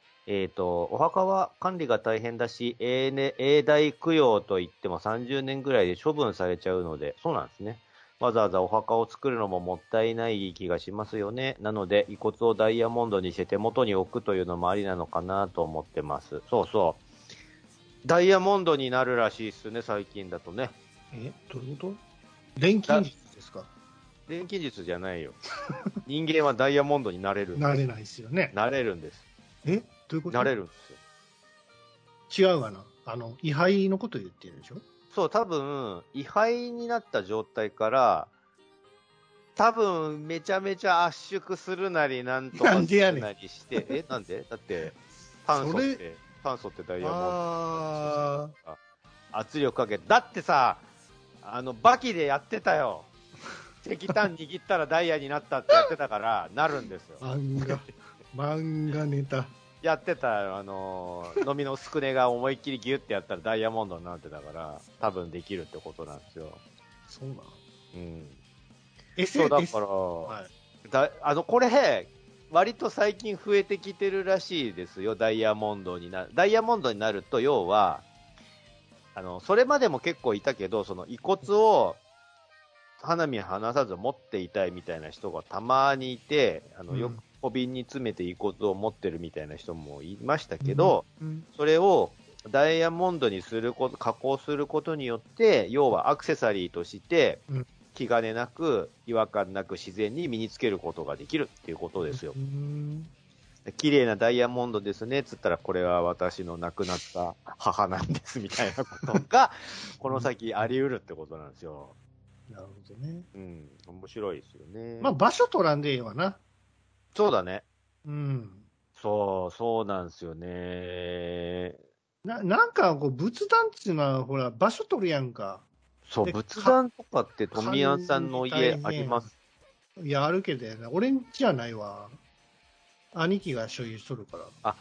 S2: と、お墓は管理が大変だし、永年永代供養といっても30年ぐらいで処分されちゃうので、そうなんですね。わざわざお墓を作るのももったいない気がしますよね。なので、遺骨をダイヤモンドにして手元に置くというのもありなのかなと思ってます。そうそう。ダイヤモンドになるらしいっすね、最近だとね。
S1: え、どういうこと？錬金術ですか？
S2: 錬金術じゃないよ。人間はダイヤモンドになれる。
S1: なれないですよね。
S2: なれるんです。
S1: え？どういうこと？
S2: なれるんですよ。
S1: 違うかな。あの、位牌のこと言ってるでしょ？
S2: そう、多分、位牌になった状態から、多分、めちゃめちゃ圧縮するなり、なんとかするなりして、え、なんで？だって、炭素って、炭素ってダイヤモン
S1: あ
S2: ド、圧力かけて、だってさ、あの、バキでやってたよ。石炭握ったらダイヤになったってやってたから、なるんですよ。
S1: ー、。漫画、漫画ネタ。
S2: やってたよ、あのー、飲みのすくねが思いっきりギュッてやったらダイヤモンドになってたから、多分できるってことなんですよ。
S1: そうなの
S2: うん。
S1: エ
S2: そう、だ
S1: エ
S2: から、
S1: はい。
S2: だあの、これ、割と最近増えてきてるらしいですよ、ダイヤモンドになる。ダイヤモンドになると、要は、あの、それまでも結構いたけど、その遺骨を花見離さず持っていたいみたいな人がたまにいて、あの、
S1: うん
S2: よく小瓶に詰めて遺骨を持ってるみたいな人もいましたけど、
S1: うん、
S2: それをダイヤモンドにすること、加工することによって、要はアクセサリーとして
S1: うん、
S2: 気兼ねなく、違和感なく自然に身につけることができるっていうことですよ
S1: う。ん
S2: 綺麗なダイヤモンドですね、つったら、これは私の亡くなった母なんです、みたいなことが、この先あり得るってことなんですよ。
S1: なるほどね。
S2: うん、面白いですよね。
S1: まあ、場所取らんでええわな。
S2: そうだね。
S1: うん。
S2: そう、そうなんですよね。
S1: ななんか、こう、仏壇っていうのは、ほら、場所取るやんか。
S2: そう、
S1: で
S2: 仏壇とかって富谷さんの家あります？
S1: いや、あるけどやな。俺んちはないわ。兄貴が所有しとるから。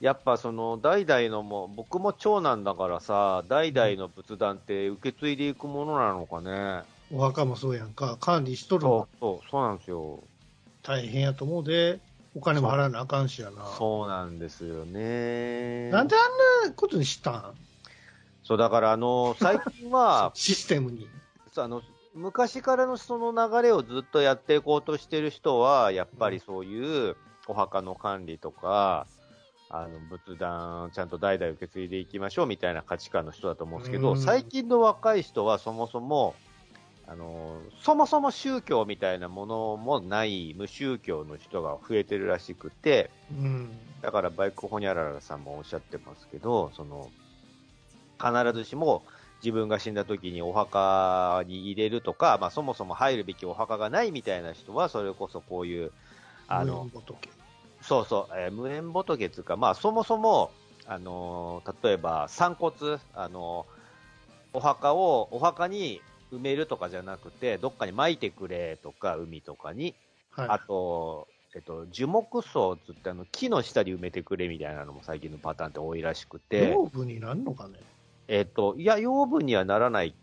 S2: やっぱその代々のも、僕も長男だからさ、代々の仏壇って受け継いでいくものなのかね。
S1: お墓もそうやんか。管理しとるの
S2: そう、そう、そうなんですよ。
S1: 大変やと思うで、お金も払わなあかんしやな。
S2: そうなんですよね。
S1: なんであんなことにしたん？
S2: そう、だからあの、最近は、
S1: システムに。
S2: あの、昔からのその流れをずっとやっていこうとしてる人は、やっぱりそういうお墓の管理とか、あの、仏壇、ちゃんと代々受け継いでいきましょうみたいな価値観の人だと思うんですけど、
S1: うん
S2: 最近の若い人はそもそも、あの、そもそも宗教みたいなものもない無宗教の人が増えてるらしくて、
S1: うん。
S2: だからバイクホニャララさんもおっしゃってますけど、その、必ずしも自分が死んだ時にお墓に入れるとか、まあそもそも入るべきお墓がないみたいな人は、それこそこういう、あの、
S1: 無縁仏
S2: そうそう、えー無縁仏っていうか、まあそもそも、あのー例えば散骨、あのーお墓を、お墓に埋めるとかじゃなくて、どっかに撒いてくれとか、海とかに、
S1: はい。
S2: あと、えっと、樹木葬つってあの木の下に埋めてくれみたいなのも最近のパターンって多いらしくて、
S1: 養分になるのかね？
S2: えっ、と、いや、養分にはならない。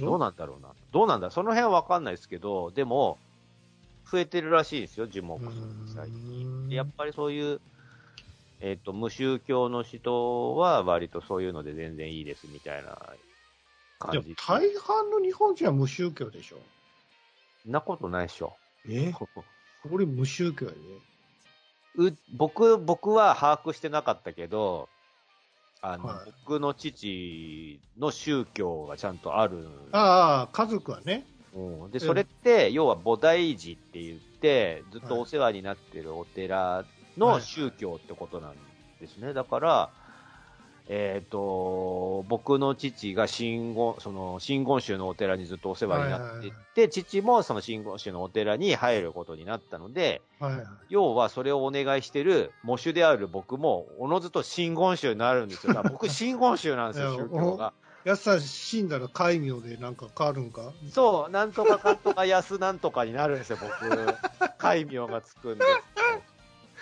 S2: どうなんだろうな。どうなんだ？その辺はわかんないですけど、でも、増えてるらしいですよ、樹木
S1: う
S2: 最近。やっぱりそういう、えっ、と、無宗教の人は割とそういうので全然いいですみたいな
S1: で
S2: 感じ。
S1: も大半の日本人は無宗教でしょ。
S2: なことないでしょ。
S1: え？俺無宗教やで。
S2: う僕、僕は把握してなかったけど、あの、
S1: はい
S2: 僕の父の宗教がちゃんとある。
S1: ああ、家族はね。
S2: うんで、それって、要は菩提寺って言って、ずっとお世話になってるお寺の宗教ってことなんですね。だから、えっ、と、僕の父が真言、その、真言宗のお寺にずっとお世話になって
S1: はいはいは
S2: て、父もその真言宗のお寺に入ることになったので、
S1: はいはい。
S2: 要はそれをお願いしてる喪主である僕も、おのずと真言宗になるんですよ。僕、真言宗なんですよ、宗教が。
S1: やつさん死んだら戒名でなんか変わるんか？
S2: そう、なんとかかんとか安なんとかになるんですよ、僕。戒名がつくんですよ。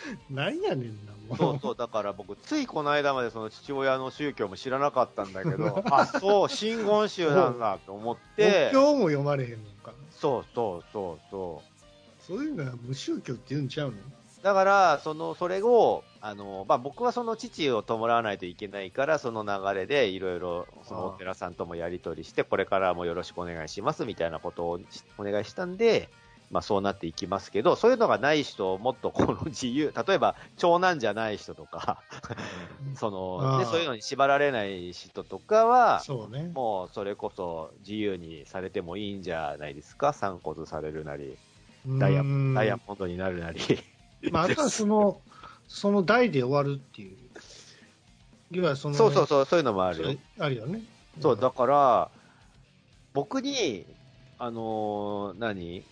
S1: なんやねんな、もう。
S2: そうそう、だから僕、ついこの間までその父親の宗教も知らなかったんだけど、あ、そう、真言宗なんだと思って
S1: 仏、教も読まれへんのか。
S2: そうそうそうそう。
S1: そういうのは無宗教って言うんちゃうの？
S2: だから、その、それを、あの、まあ、僕はその父を弔わないといけないから、その流れでいろいろ、そのお寺さんともやり取りして、これからもよろしくお願いしますみたいなことをしお願いしたんで、まあ、そうなっていきますけど、そういうのがない人、もっとこの自由、例えば、長男じゃない人とか、その、そういうのに縛られない人とかは、
S1: そうね。
S2: もうそれこそ自由にされてもいいんじゃないですか、散骨されるなり、ダイヤ
S1: うん
S2: ダイヤモンドになるなり。
S1: まあ、あとはその、その代で終わるっていう。要はその、
S2: そうそうそう、そういうのもあるよ。
S1: あるよね。
S2: そう、だから、僕に、あのー何？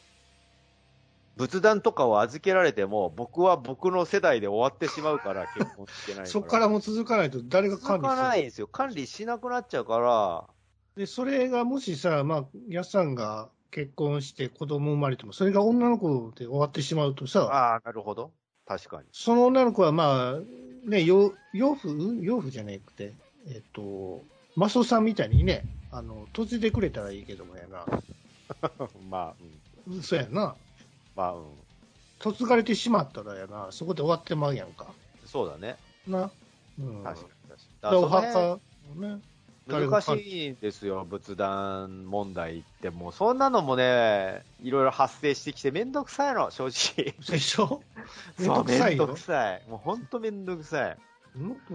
S2: 仏壇とかを預けられても、僕は僕の世代で終わってしまうから、結婚してない。
S1: そこからも続かないと誰が管
S2: 続かな
S1: 理する
S2: いんですよ。管理しなくなっちゃうから、
S1: で、それがもしさ、まあ、やすさんが結婚して子供生まれても、それが女の子で終わってしまうとさ、
S2: ああ、なるほど。確かに。
S1: その女の子はまあ、ね、養養父？養父じゃなくて、えっと、マスオさんみたいにね、あの、嫁いでくれたらいいけどもやな。
S2: まあ、うん。
S1: そうやな。
S2: まあ、うん。
S1: 嫁がれてしまったらやな、そこで終わってまうやんか。
S2: そうだね。
S1: な。うん。
S2: 確かに。確
S1: だか
S2: に。だからその
S1: 墓もね。
S2: 辺難しいんですよ、仏壇問題って。もう、そんなのもね、いろいろ発生してきてめんどくさいの、正直。
S1: でしょ？めんどくさいよ
S2: めんどくさい。もう本当めんどくさい。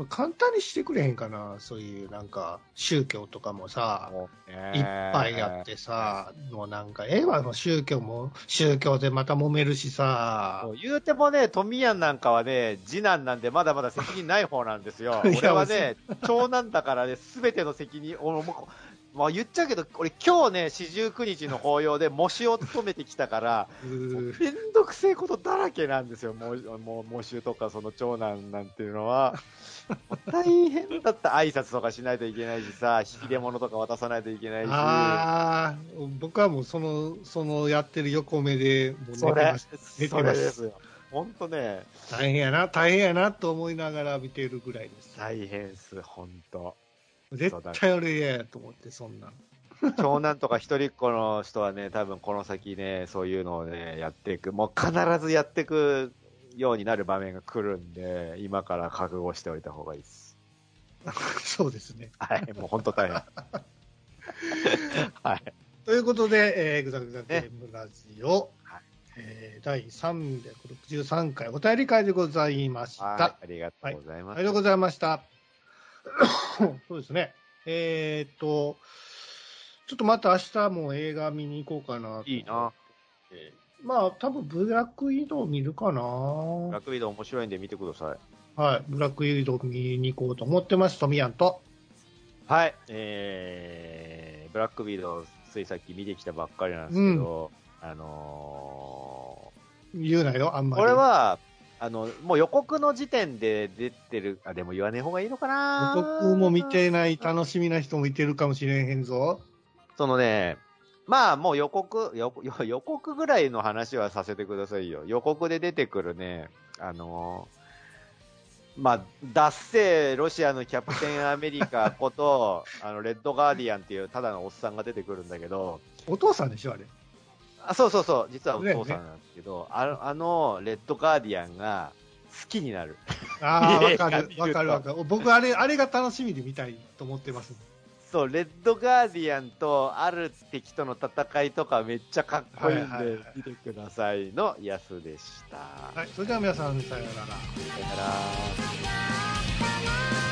S1: 簡単にしてくれへんかな、そういうなんか宗教とかもさ、いっぱいあってさ、もうなんか、ええわ、もう宗教も宗教でまた揉めるしさ。
S2: 言うてもね、富谷なんかはね、次男なんでまだまだ責任ない方なんですよ。俺はね、長男だからね、すべての責任、俺もう、まあ言っちゃうけど、俺今日ね、四十九日の法要で模試を務めてきたから、めんどくせえことだらけなんですよ、もう、もう、模試とかその長男なんていうのは。大変だった。挨拶とかしないといけないしさ、引き出物とか渡さないといけないし。
S1: ああ、僕はもうその、そのやってる横目で、もう寝てます。、寝
S2: そ
S1: てま。
S2: れですすよ。ほんとね、
S1: 大変やな、大変やなと思いながら見てるぐらいです。
S2: 大変っす、ほんと。
S1: 絶対俺嫌やと思って、そんな。
S2: 長男とか一人っ子の人はね、多分この先ね、そういうのをね、やっていく、もう必ずやっていくようになる場面が来るんで、今から覚悟しておいた方がいいです。
S1: そうですね。
S2: はい、もう本当大変。はい。
S1: ということで、えー、ぐざぐざゲームラジオ、
S2: はい
S1: えー第363回お便り会でございました。
S2: はい、ありがとうございます。
S1: ありがとうございました。そうですね。えーっと、ちょっとまた明日も映画見に行こうかなと。
S2: いいな。
S1: えーまあ、多分ブラック移動見るかな。
S2: ラクビド面白いんで見てください。
S1: はい。ブラック移動見に行こうと思ってます。トミヤンと。
S2: はい、えー、ブラックビード、ついさっき見てきたばっかりなんですけど、あの
S1: 言うなよ、あん
S2: ー、
S1: まり。
S2: これは、あの、もう予告の時点で出てる、あ、でも言わねえ方がいいのかな
S1: 僕も見てない楽しみな人もいてるかもしれへんぞ。
S2: そのね、まあもう予告、予告 予告ぐらいの話はさせてくださいよ。予告で出てくるね、あのーまあ、ダッセーロシアのキャプテンアメリカこと、あの、レッドガーディアンっていうただのおっさんが出てくるんだけど、
S1: お父さんでしょ、あれ。
S2: あそうそうそう、実はお父さんなんですけど、あの、あの、レッドガーディアンが好きになる。
S1: ああ、わかる わかるわかる。僕、あれ、あれが楽しみで見たいと思ってます。
S2: そう、レッドガーディアンとある敵との戦いとかめっちゃかっこいいんで見てくださいのやすでした。
S1: はい、それでは皆さん、さようなら。
S2: さよなら。